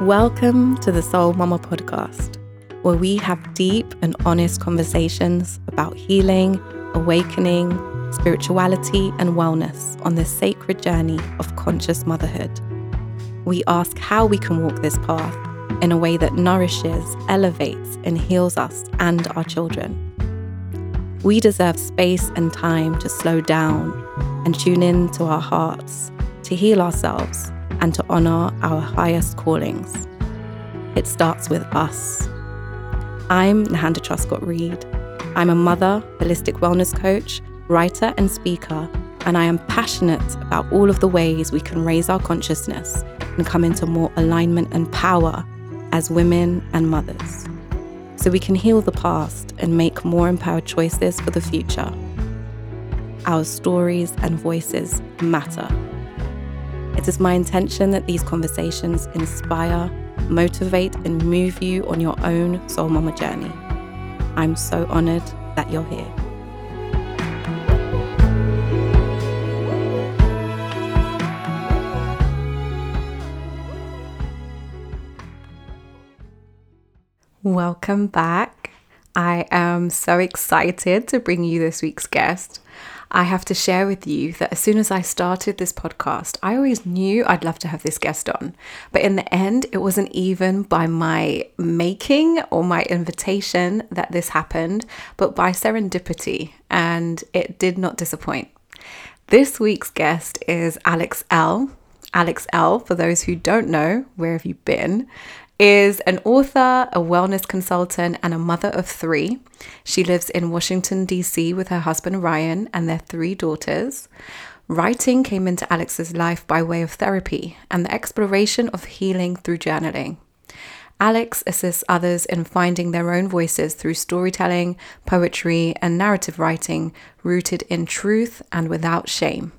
Welcome to the Soul Mama podcast, where we have deep and honest conversations about healing, awakening, spirituality, and wellness on this sacred journey of conscious motherhood. We ask how we can walk this path in a way that nourishes, elevates, and heals us and our children. We deserve space and time to slow down and tune in to our hearts, to heal ourselves, and to honor our highest callings. It starts with us. I'm Nahanda Truscott Reed. I'm a mother, holistic wellness coach, writer, and speaker, and I am passionate about all of the ways we can raise our consciousness and come into more alignment and power as women and mothers so we can heal the past and make more empowered choices for the future. Our stories and voices matter. It is my intention that these conversations inspire, motivate, and move you on your own Soul Mama journey. I'm so honored that you're here. Welcome back. I am so excited to bring you this week's guest. I have to share with you that as soon as I started this podcast, I always knew I'd love to have this guest on. But in the end, it wasn't even by my making or my invitation that this happened, but by serendipity. And it did not disappoint. This week's guest is Alex Elle. Alex Elle, for those who don't know, where have you been? is an author, a wellness consultant, and a mother of three. She lives in Washington, D.C. with her husband Ryan and their three daughters. Writing came into Alex's life by way of therapy and the exploration of healing through journaling. Alex assists others in finding their own voices through storytelling, poetry, and narrative writing rooted in truth and without shame.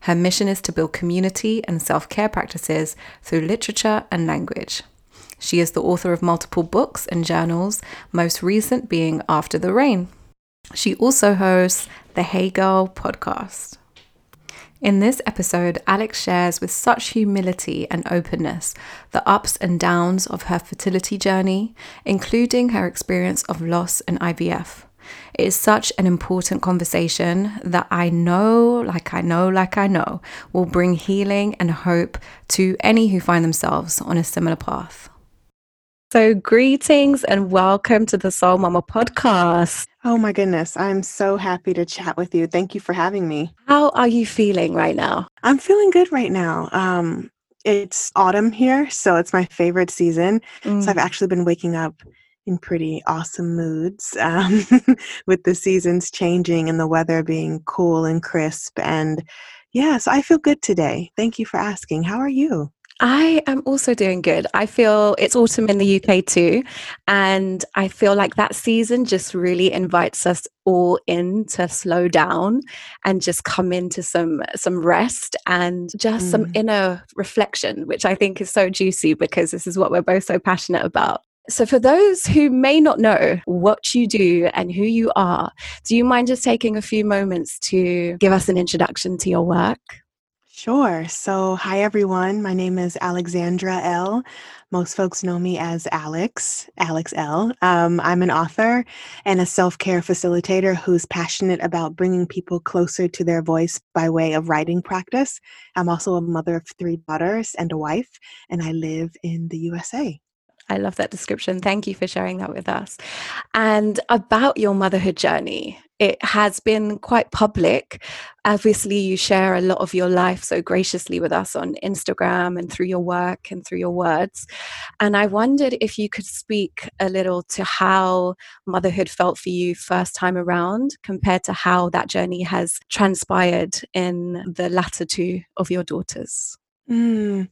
Her mission is to build community and self care practices through literature and language. She is the author of multiple books and journals, most recent being After the Rain. She also hosts the Hey Girl podcast. In this episode, Alex shares with such humility and openness the ups and downs of her fertility journey, including her experience of loss and IVF. It is such an important conversation that I know, like I know, like I know, will bring healing and hope to any who find themselves on a similar path. So, greetings and welcome to the Soul Mama podcast. Oh my goodness, I'm so happy to chat with you. Thank you for having me. How are you feeling right now? I'm feeling good right now. Um, it's autumn here, so it's my favorite season. Mm. So, I've actually been waking up in pretty awesome moods um, with the seasons changing and the weather being cool and crisp. And yeah, so I feel good today. Thank you for asking. How are you? I am also doing good. I feel it's autumn in the UK too. And I feel like that season just really invites us all in to slow down and just come into some some rest and just mm. some inner reflection, which I think is so juicy because this is what we're both so passionate about. So, for those who may not know what you do and who you are, do you mind just taking a few moments to give us an introduction to your work? Sure. So, hi everyone. My name is Alexandra Elle. Most folks know me as Alex, Alex Elle. Um, I'm an author and a self care facilitator who's passionate about bringing people closer to their voice by way of writing practice. I'm also a mother of three daughters and a wife, and I live in the USA. I love that description. Thank you for sharing that with us. And about your motherhood journey, it has been quite public. Obviously, you share a lot of your life so graciously with us on Instagram and through your work and through your words. And I wondered if you could speak a little to how motherhood felt for you first time around compared to how that journey has transpired in the latter two of your daughters. Mm.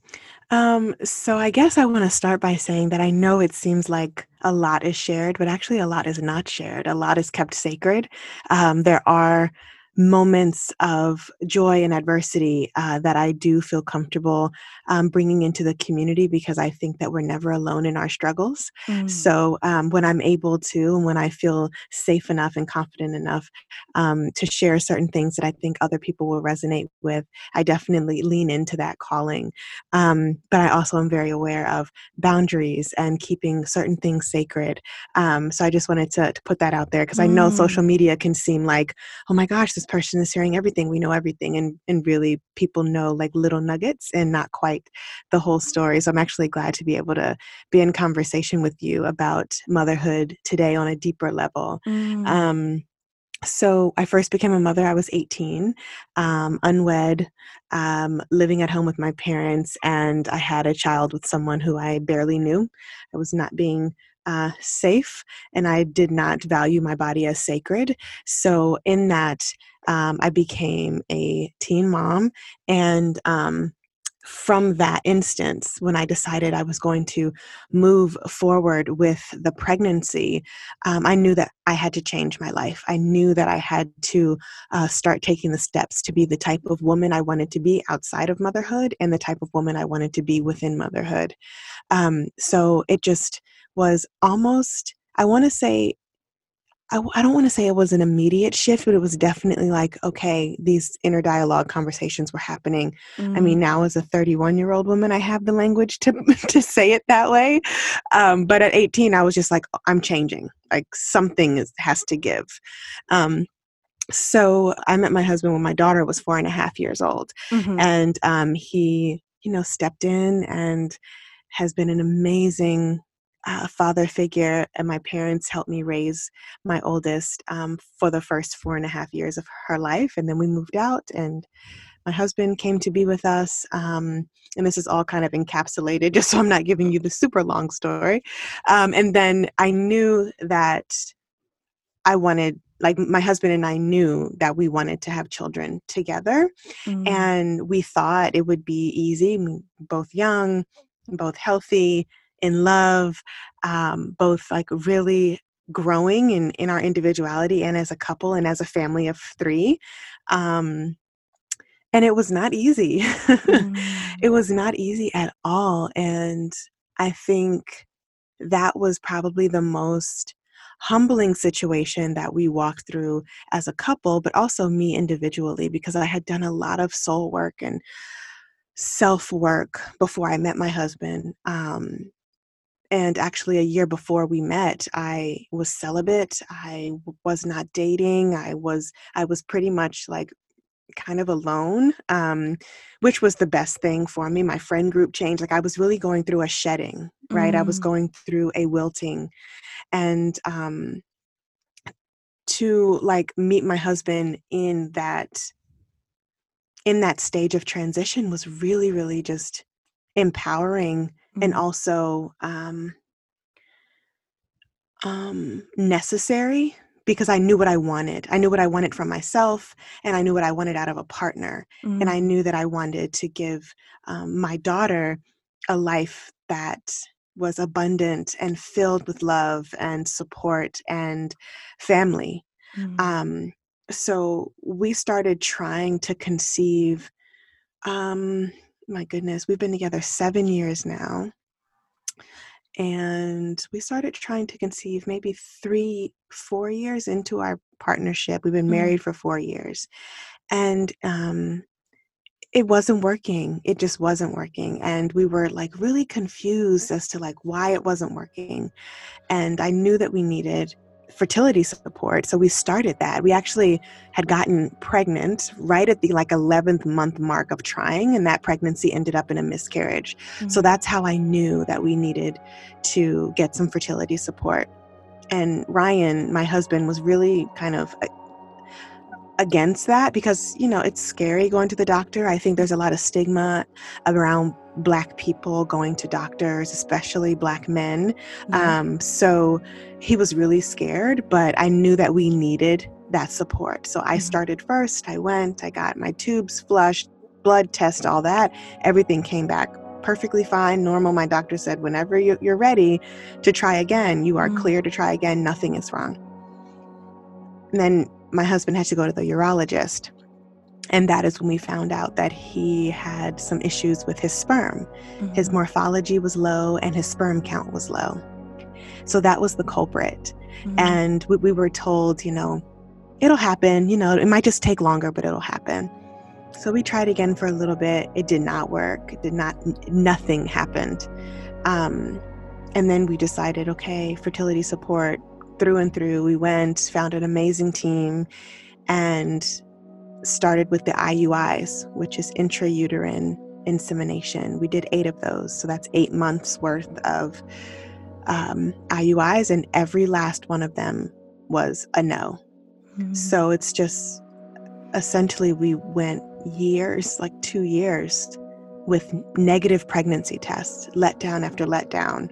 Um, so I guess I want to start by saying that I know it seems like a lot is shared, but actually a lot is not shared. A lot is kept sacred. Um, there are moments of joy and adversity uh, that I do feel comfortable um, bringing into the community because I think that we're never alone in our struggles. Mm. So um, when I'm able to, and when I feel safe enough and confident enough um, to share certain things that I think other people will resonate with, I definitely lean into that calling. Um, but I also am very aware of boundaries and keeping certain things sacred. Um, so I just wanted to, to put that out there because mm. I know social mm. media can seem like, oh my gosh, this person is hearing everything. We know everything. And, and really, people know like little nuggets and not quite the whole story. So I'm actually glad to be able to be in conversation with you about motherhood today on a deeper level. Mm. Um, so I first became a mother. I was 18, um, unwed, um, living at home with my parents, and I had a child with someone who I barely knew. I was not being uh, safe, and I did not value my body as sacred. So in that, um, I became a teen mom, and um, from that instance, when I decided I was going to move forward with the pregnancy, um, I knew that I had to change my life. I knew that I had to uh, start taking the steps to be the type of woman I wanted to be outside of motherhood and the type of woman I wanted to be within motherhood. Um, so it just was almost, I want to say, I, I don't want to say it was an immediate shift, but it was definitely like, okay, these inner dialogue conversations were happening. Mm. I mean, mm. now as a 31 year old woman, I have the language to, to say it that way. Um, but at 18, I was just like, I'm changing. Like something is, has to give. Um, so I met my husband when my daughter was four and a half years old. Mm-hmm. And um, he, you know, stepped in and has been an amazing uh, father figure, and my parents helped me raise my oldest um, for the first four and a half years of her life. And then we moved out, and my husband came to be with us. Um, and this is all kind of encapsulated, just so I'm not giving you the super long story. Um, and then I knew that I wanted like my husband and I knew that we wanted to have children together. Mm. And we thought it would be easy, both young, both healthy, in love, um, both like really growing in, in our individuality and as a couple and as a family of three. Um, and it was not easy. mm. It was not easy at all. And I think that was probably the most humbling situation that we walked through as a couple, but also me individually, because I had done a lot of soul work and self work before I met my husband. Um, and actually a year before we met i was celibate i was not dating i was i was pretty much like kind of alone um, which was the best thing for me my friend group changed like i was really going through a shedding right mm. i was mm. going through a wilting and um, to like meet my husband in that in that stage of transition was really really just empowering and mm-hmm. also um, um, necessary because I knew what I wanted. I knew what I wanted from myself, and I knew what I wanted out of a partner. Mm. And I mm. knew that I wanted to give um, my daughter a life that was abundant and filled with love and support and family. Mm. Um, so we started trying to conceive um, my goodness, we've been together seven years now. And we started trying to conceive maybe three, four years into our partnership. We've been mm-hmm. married for four years. And um, it wasn't working. It just wasn't working. And we were like really confused as to like why it wasn't working. And I knew that we needed fertility support. So we started that. We actually had gotten pregnant right at the like 11th month mark of trying, and that pregnancy ended up in a miscarriage. Mm-hmm. So that's how I knew that we needed to get some fertility support. And Ryan, my husband, was really kind of uh, against that because you know it's scary going to the doctor. I think there's a lot of stigma around black people going to doctors especially black men. Mm-hmm. um, so he was really scared but i knew that we needed that support. So i mm-hmm. started first. I went i got my tubes flushed blood test all that. Everything came back perfectly fine normal. My doctor said whenever you're ready to try again you are mm-hmm. clear to try again. Nothing is wrong. And then my husband had to go to the urologist. And that is when we found out that he had some issues with his sperm. Mm-hmm. His morphology was low and his sperm count was low. So that was the culprit. Mm-hmm. And we, we were told, you know, it'll happen, you know, it might just take longer, but it'll happen. So we tried again for a little bit. It did not work. It did not, nothing happened. Um, and then we decided, okay, fertility support through and through. We went, found an amazing team, and started with the IUIs, which is intrauterine insemination. We did eight of those. So that's eight months worth of um, IUIs, and every last one of them was a no. Mm-hmm. So it's just essentially we went years, like two years, with negative pregnancy tests, letdown after letdown.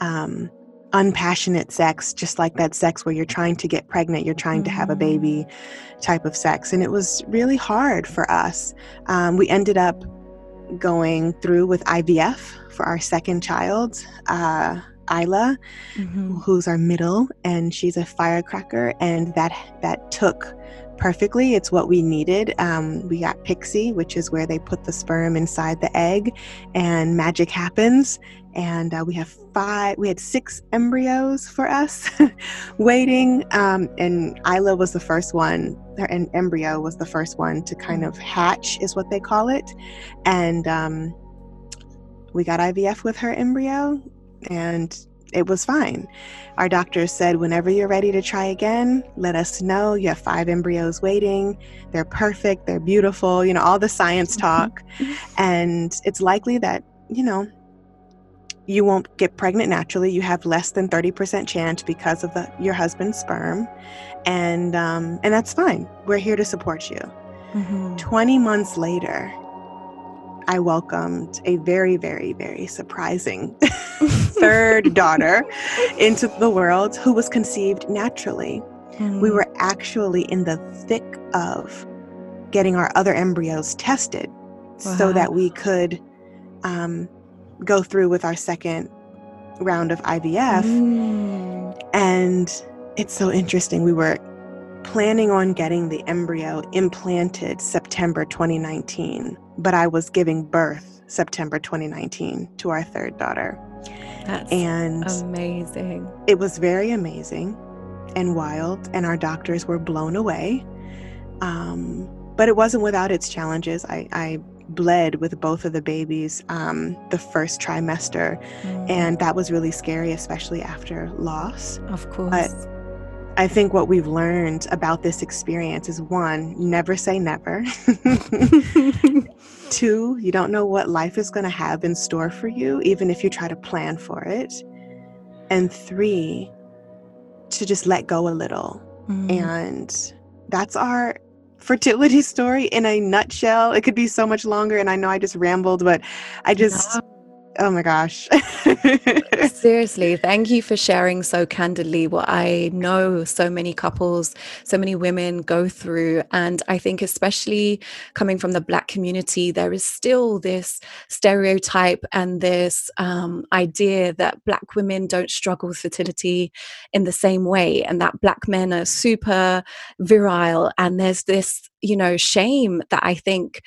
Um, unpassionate sex, just like that sex where you're trying to get pregnant, you're trying to have a baby type of sex. And it was really hard for us. Um, we ended up going through with IVF for our second child. Uh, Isla, mm-hmm. who's our middle, and she's a firecracker, and that that took perfectly. It's what we needed. Um, we got PICSI, which is where they put the sperm inside the egg, and magic happens. And uh, we have five, we had six embryos for us waiting. Um, and Isla was the first one, her embryo was the first one to kind of hatch, is what they call it. And um, we got IVF with her embryo, and it was fine. Our doctor said, whenever you're ready to try again, let us know. You have five embryos waiting. They're perfect. They're beautiful. You know, all the science talk. and it's likely that, you know, you won't get pregnant naturally. You have less than 30% chance because of the, your husband's sperm. And, um, and that's fine. We're here to support you. Mm-hmm. 20 months later, I welcomed a very, very, very surprising third daughter into the world who was conceived naturally. Mm. We were actually in the thick of getting our other embryos tested wow. so that we could um, go through with our second round of IVF. Mm. And it's so interesting. We were planning on getting the embryo implanted September 2019, but I was giving birth September 2019 to our third daughter. That's and amazing. It was very amazing and wild, and our doctors were blown away. Um, but it wasn't without its challenges. I, I bled with both of the babies um, the first trimester, mm. and that was really scary, especially after loss. Of course. But I think what we've learned about this experience is one, never say never. Two, you don't know what life is going to have in store for you, even if you try to plan for it. And three, to just let go a little. Mm. And that's our fertility story in a nutshell. It could be so much longer. And I know I just rambled, but I just. No Oh my gosh. Seriously, thank you for sharing so candidly what I know so many couples, so many women go through. And I think, especially coming from the Black community, there is still this stereotype and this um, idea that Black women don't struggle with fertility in the same way, and that Black men are super virile. And there's this, you know, shame that I think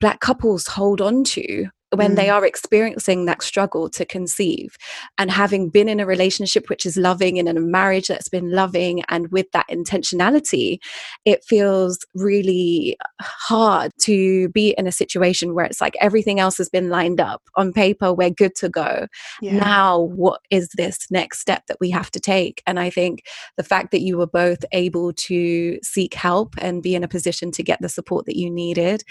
Black couples hold on to when mm. they are experiencing that struggle to conceive and having been in a relationship which is loving and in a marriage that's been loving and with that intentionality it feels really hard to be in a situation where it's like everything else has been lined up on paper we're good to go yeah. now what is this next step that we have to take and i think the fact that you were both able to seek help and be in a position to get the support that you needed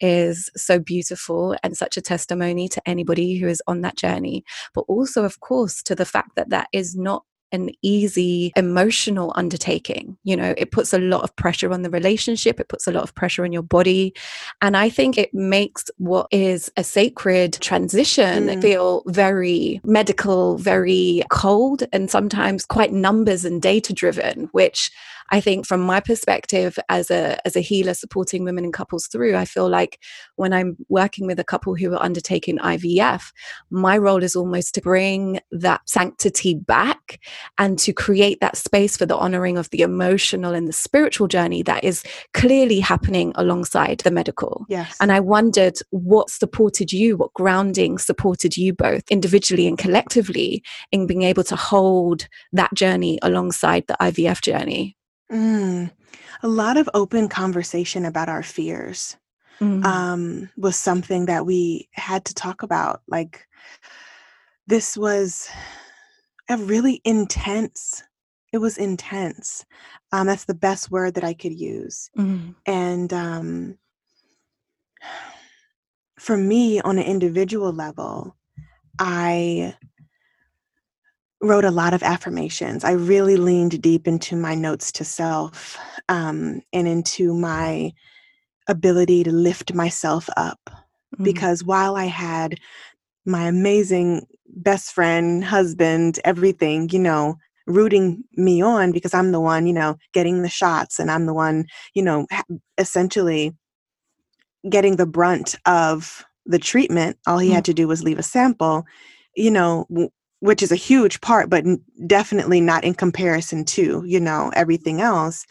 is so beautiful and such a testament testimony to anybody who is on that journey, but also, of course, to the fact that that is not an easy emotional undertaking. You know, it puts a lot of pressure on the relationship, it puts a lot of pressure on your body. And I think it makes what is a sacred transition mm. feel very medical, very cold, and sometimes quite numbers and data driven, which I think from my perspective as a as a healer supporting women and couples through, I feel like when I'm working with a couple who are undertaking IVF, my role is almost to bring that sanctity back and to create that space for the honoring of the emotional and the spiritual journey that is clearly happening alongside the medical. Yes. And I wondered what supported you, what grounding supported you both individually and collectively in being able to hold that journey alongside the IVF journey? Mm, a lot of open conversation about our fears mm. um, was something that we had to talk about. Like, this was a really intense, it was intense. Um, that's the best word that I could use. Mm. And um, for me, on an individual level, I wrote a lot of affirmations. I really leaned deep into my notes to self um, and into my ability to lift myself up. Mm-hmm. Because while I had my amazing best friend, husband, everything, you know, rooting me on because I'm the one, you know, getting the shots and I'm the one, you know, essentially getting the brunt of the treatment. All he mm-hmm. had to do was leave a sample, you know, which is a huge part, but definitely not in comparison to, you know, everything else.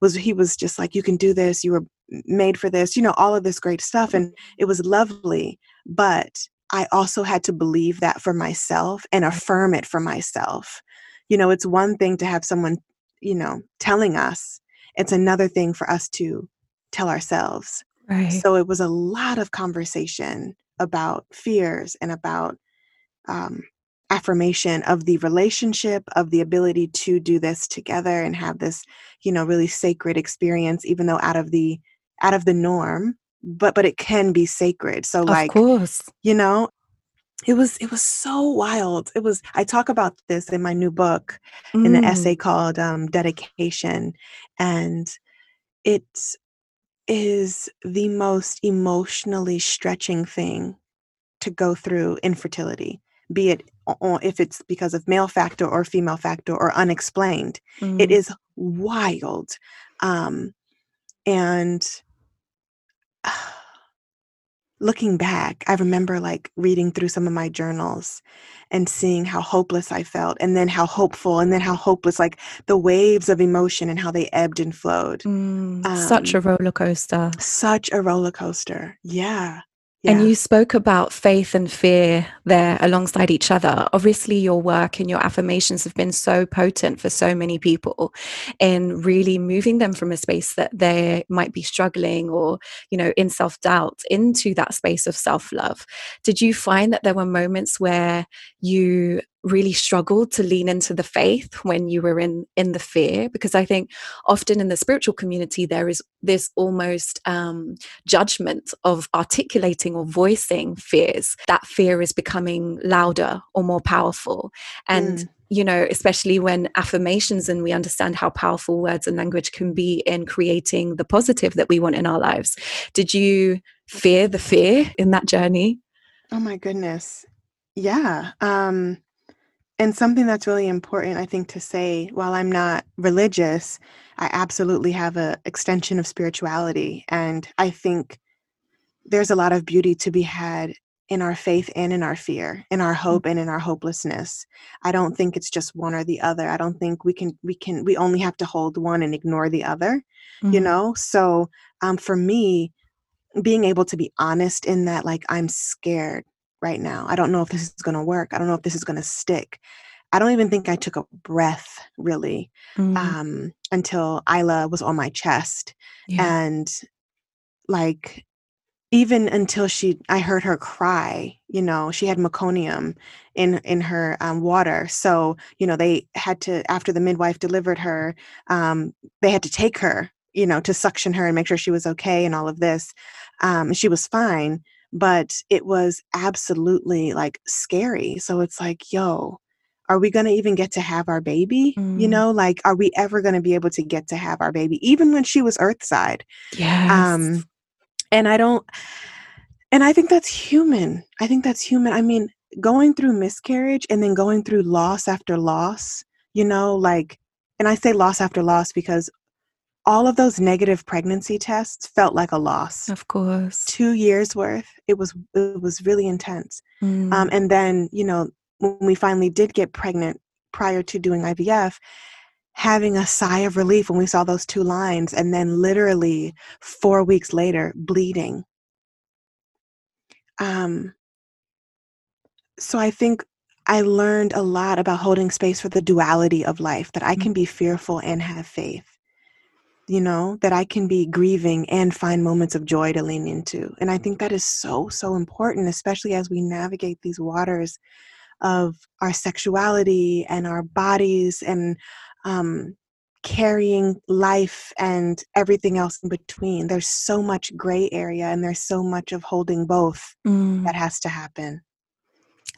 Was he was just like, you can do this, you were made for this, you know, all of this great stuff. And it was lovely. But I also had to believe that for myself and affirm it for myself. You know, it's one thing to have someone, you know, telling us, it's another thing for us to tell ourselves. Right. So it was a lot of conversation about fears and about um, affirmation of the relationship of the ability to do this together and have this you know really sacred experience even though out of the out of the norm but but it can be sacred. So of like course. you know it was it was so wild. It was i talk about this in my new book mm. in an essay called um, dedication and it is the most emotionally stretching thing to go through infertility be it if it's because of male factor or female factor or unexplained. Mm. It is wild. Um, and uh, looking back, I remember like reading through some of my journals and seeing how hopeless I felt, and then how hopeful, and then how hopeless, like the waves of emotion and how they ebbed and flowed. Mm, um, such a roller coaster. Such a roller coaster. Yeah. Yeah. And you spoke about faith and fear there alongside each other. Obviously, your work and your affirmations have been so potent for so many people in really moving them from a space that they might be struggling or, you know, in self doubt into that space of self love. Did you find that there were moments where you really struggled to lean into the faith when you were in in the fear because i think often in the spiritual community there is this almost um, judgment of articulating or voicing fears. That fear is becoming louder or more powerful. And mm. you know especially when affirmations and we understand how powerful words and language can be in creating the positive that we want in our lives. Did you fear the fear in that journey? Oh my goodness. Yeah um and something that's really important, I think, to say while I'm not religious, I absolutely have an extension of spirituality. And I think there's a lot of beauty to be had in our faith and in our fear, in our mm. hope and in our hopelessness. I don't think it's just one or the other. I don't think we can, we can, we only have to hold one and ignore the other, mm-hmm. you know? So um, for me, being able to be honest in that, like, I'm scared right now. I don't know if this is going to work. I don't know if this is going to stick. I don't even think I took a breath really mm. um, until Isla was on my chest. Yeah. And like, even until she, I heard her cry, you know, she had meconium in, in her um, water. So, you know, they had to, after the midwife delivered her, um, they had to take her, you know, to suction her and make sure she was okay and all of this. Um, she was fine but it was absolutely like scary. So it's like, yo, are we going to even get to have our baby? Mm. You know, like, are we ever going to be able to get to have our baby, even when she was earthside? Yes. Um, and I don't, and I think that's human. I think that's human. I mean, going through miscarriage and then going through loss after loss, you know, like and I say loss after loss because all of those negative pregnancy tests felt like a loss. Of course. Two years worth. It was it was really intense. Mm. Um, and then you know when we finally did get pregnant prior to doing IVF, having a sigh of relief when we saw those two lines, and then literally four weeks later bleeding. Um. So I think I learned a lot about holding space for the duality of life. That I Mm. can be fearful and have faith you know, that I can be grieving and find moments of joy to lean into. And I think that is so, so important, especially as we navigate these waters of our sexuality and our bodies and um, carrying life and everything else in between. There's so much gray area and there's so much of holding both Mm. that has to happen.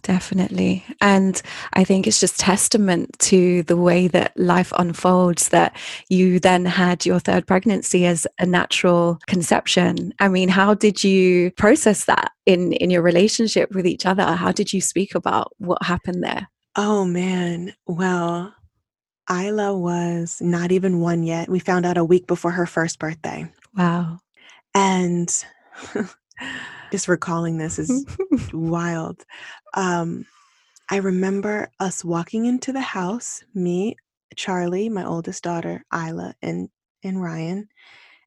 Definitely. And I think it's just testament to the way that life unfolds that you then had your third pregnancy as a natural conception. I mean, how did you process that in in your relationship with each other? How did you speak about what happened there? Oh man. Well, Isla was not even one yet. We found out a week before her first birthday. Wow. And just recalling this is wild. Um, I remember us walking into the house, me, Charlie, my oldest daughter, Isla, and and Ryan.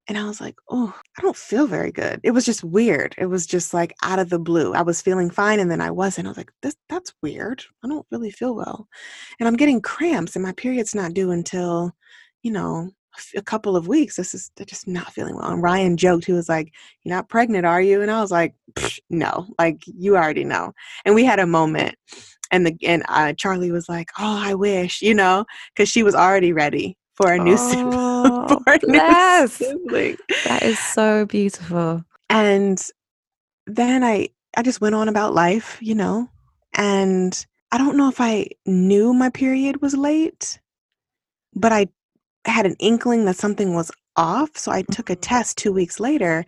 And I was like, oh, I don't feel very good. It was just weird. It was just like out of the blue. I was feeling fine and then I wasn't. I was like, this that's weird. I don't really feel well. And I'm getting cramps and my period's not due until, you know, a couple of weeks. This is they're just not feeling well. And Ryan joked, he was like, You're not pregnant, are you? And I was like, no, like you already know. And we had a moment. And the and uh, Charlie was like, "Oh, I wish," you know, because she was already ready for a new sibling. Oh, for a new sibling. That is so beautiful. And then I I just went on about life, you know, and I don't know if I knew my period was late, but I had an inkling that something was off. So I took a Mhm. test two weeks later,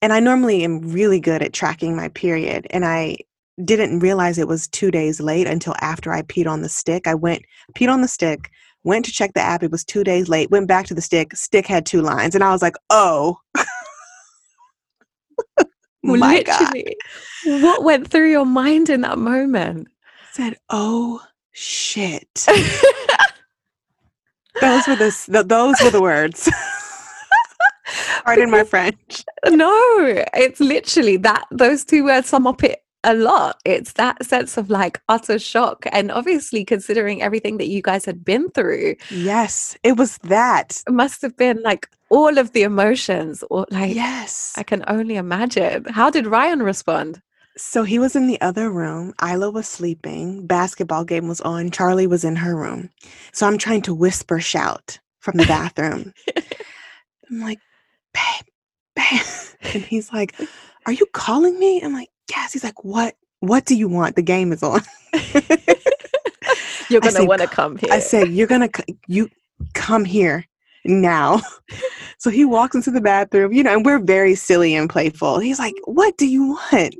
and I normally am really good at tracking my period, and I didn't realize it was two days late until after I peed on the stick. I went peed on the stick, went to check the app. It was two days late. Went back to the stick. Stick had two lines, and I was like, "Oh, my God!" What went through your mind in that moment? Said, "Oh shit." Those were the th- those were the words. Pardon my French. No, it's literally that those two words sum up it a lot. It's that sense of like utter shock. And obviously, considering everything that you guys had been through, Yes, it was that. it must have been like all of the emotions, or like Yes. I can only imagine. How did Ryan respond? So he was in the other room. Isla was sleeping. Basketball game was on. Charlie was in her room. So I'm trying to whisper shout from the bathroom. I'm like, babe, babe. And he's like, Are you calling me? I'm like, Yes. He's like, What? What do you want? The game is on. You're gonna want to come here. I said, You're gonna c- you come here now. so he walks into the bathroom, you know, and we're very silly and playful. He's like, What do you want?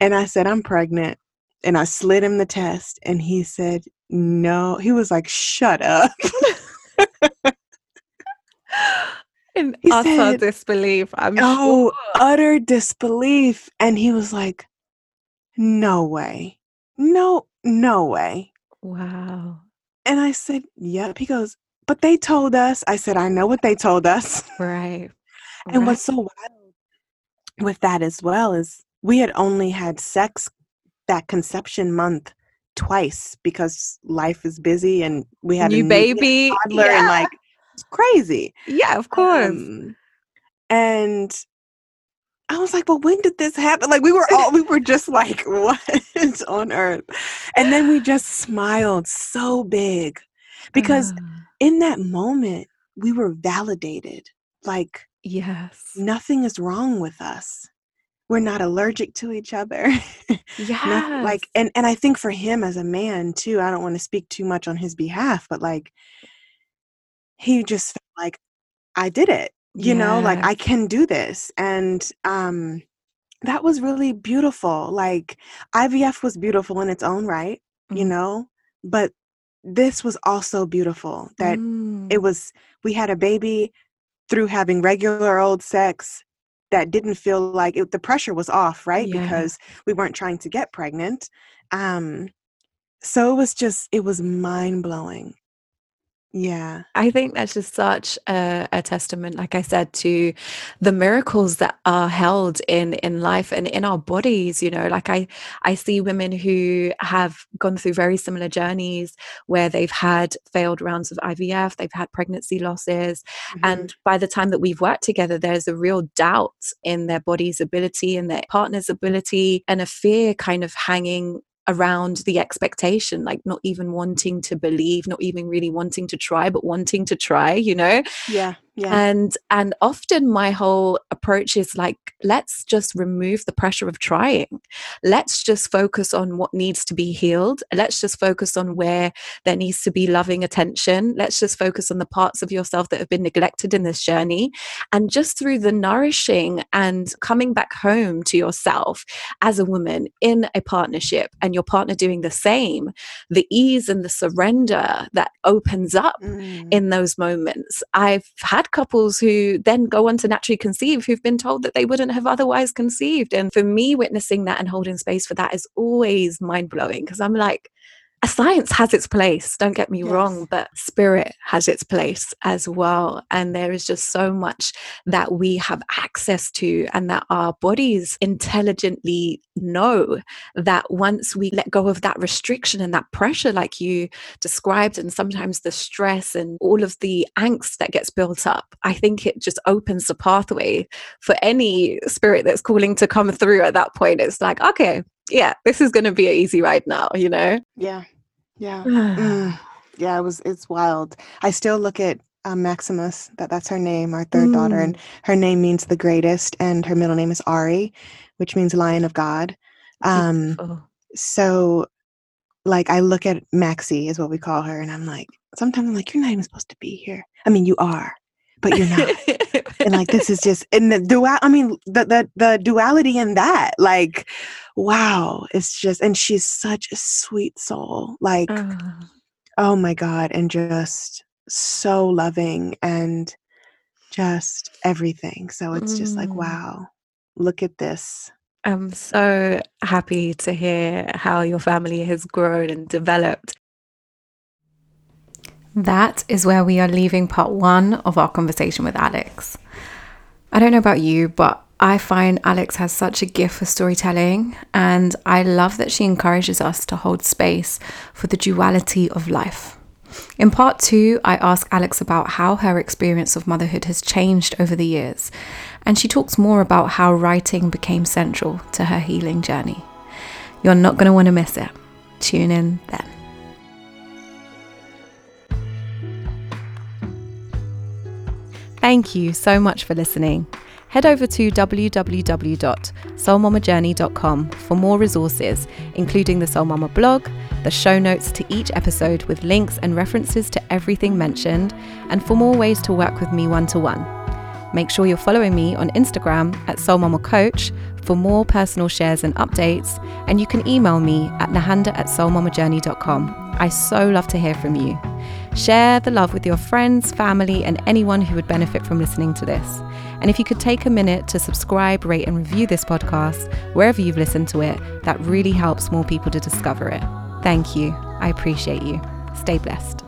And I said, I'm pregnant. And I slid him the test, and he said, No. He was like, Shut up. in He utter said, disbelief. I'm Oh, sure. utter disbelief. And he was like, No way. No, no way. Wow. And I said, Yep. He goes, But they told us. I said, I know what they told us. Right. And right. what's so wild with that as well is we had only had sex that conception month twice because life is busy and we had new a new we had a baby? toddler and like it's crazy. yeah, of course. Um, and I was like, well, when did this happen? Like we were all we were just like, what on earth? And then we just smiled so big because Ah, in that moment we were validated. Like yes. nothing is wrong with us. We're not allergic to each other. Yeah. Like and and I think for him as a man too, I don't want to speak too much on his behalf, but like he just felt like I did it. You know, like I can do this. And um that was really beautiful. Like IVF was beautiful in its own right, you Mhm. know, but this was also beautiful that mm. it was we had a baby through having regular old sex that didn't feel like it, the pressure was off right yeah. because we weren't trying to get pregnant um so it was just it was mind blowing yeah. I think that's just such a, a, testament, like I said, to the miracles that are held in in life and in our bodies. You know, like I I see women who have gone through very similar journeys where they've had failed rounds of IVF, they've had pregnancy losses, mm-hmm. and by the time that we've worked together, there's a real doubt in their body's ability and their partner's ability, and a fear kind of hanging around the expectation, like not even wanting to believe, not even really wanting to try, but wanting to try, you know? Yeah. Yeah. And and often my whole approach is like let's just remove the pressure of trying. Let's just focus on what needs to be healed. Let's just focus on where there needs to be loving attention. Let's just focus on the parts of yourself that have been neglected in this journey. And just through the nourishing and coming back home to yourself as a woman in a partnership and your partner doing the same, the ease and the surrender that opens up mm. in those moments. I've had had couples who then go on to naturally conceive who've been told that they wouldn't have otherwise conceived. And for me, witnessing that and holding space for that is always mind blowing because I'm like, science has its place, don't get me yes. wrong, but spirit has its place as well. And there is just so much that we have access to, and that our bodies intelligently know that once we let go of that restriction and that pressure, like you described, and sometimes the stress and all of the angst that gets built up, I think it just opens the pathway for any spirit that's calling to come through at that point. It's like, okay, yeah, this is going to be an easy ride now, you know? Yeah. Yeah. mm. Yeah, it was it's wild. I still look at um, Maximus, that that's her name, our third mm. daughter, and mm. her name means the greatest, and her middle name is Ari, which means Lion of God. Um, so, like, I look at Maxie, is what we call her, and I'm like, sometimes I'm like, you're not even supposed to be here. I mean, you are, but you're not. and like, this is just, and the dual. I mean, the the the duality in that, like, wow, it's just, and she's such a sweet soul. Like, uh. oh my God, and just so loving and just everything. So it's mm. just like, mm. wow, look at this. I'm so happy to hear how your family has grown and developed. That is where we are leaving part one of our conversation with Alex. I don't know about you, but I find Alex has such a gift for storytelling, and I love that she encourages us to hold space for the duality of life. In part two, I ask Alex about how her experience of motherhood has changed over the years, and she talks more about how writing became central to her healing journey. You're not going to want to miss it. Tune in then. Thank you so much for listening head over to www.soulmamajourney.com for more resources, including the Soul Mama blog, the show notes to each episode with links and references to everything mentioned, and for more ways to work with me one to one. Make sure you're following me on Instagram at Soul Mama Coach for more personal shares and updates, and you can email me at nahanda at soulmamajourney.com. I so love to hear from you. Share the love with your friends, family, and anyone who would benefit from listening to this. And if you could take a minute to subscribe, rate, and review this podcast wherever you've listened to it, that really helps more people to discover it. Thank you. I appreciate you. Stay blessed.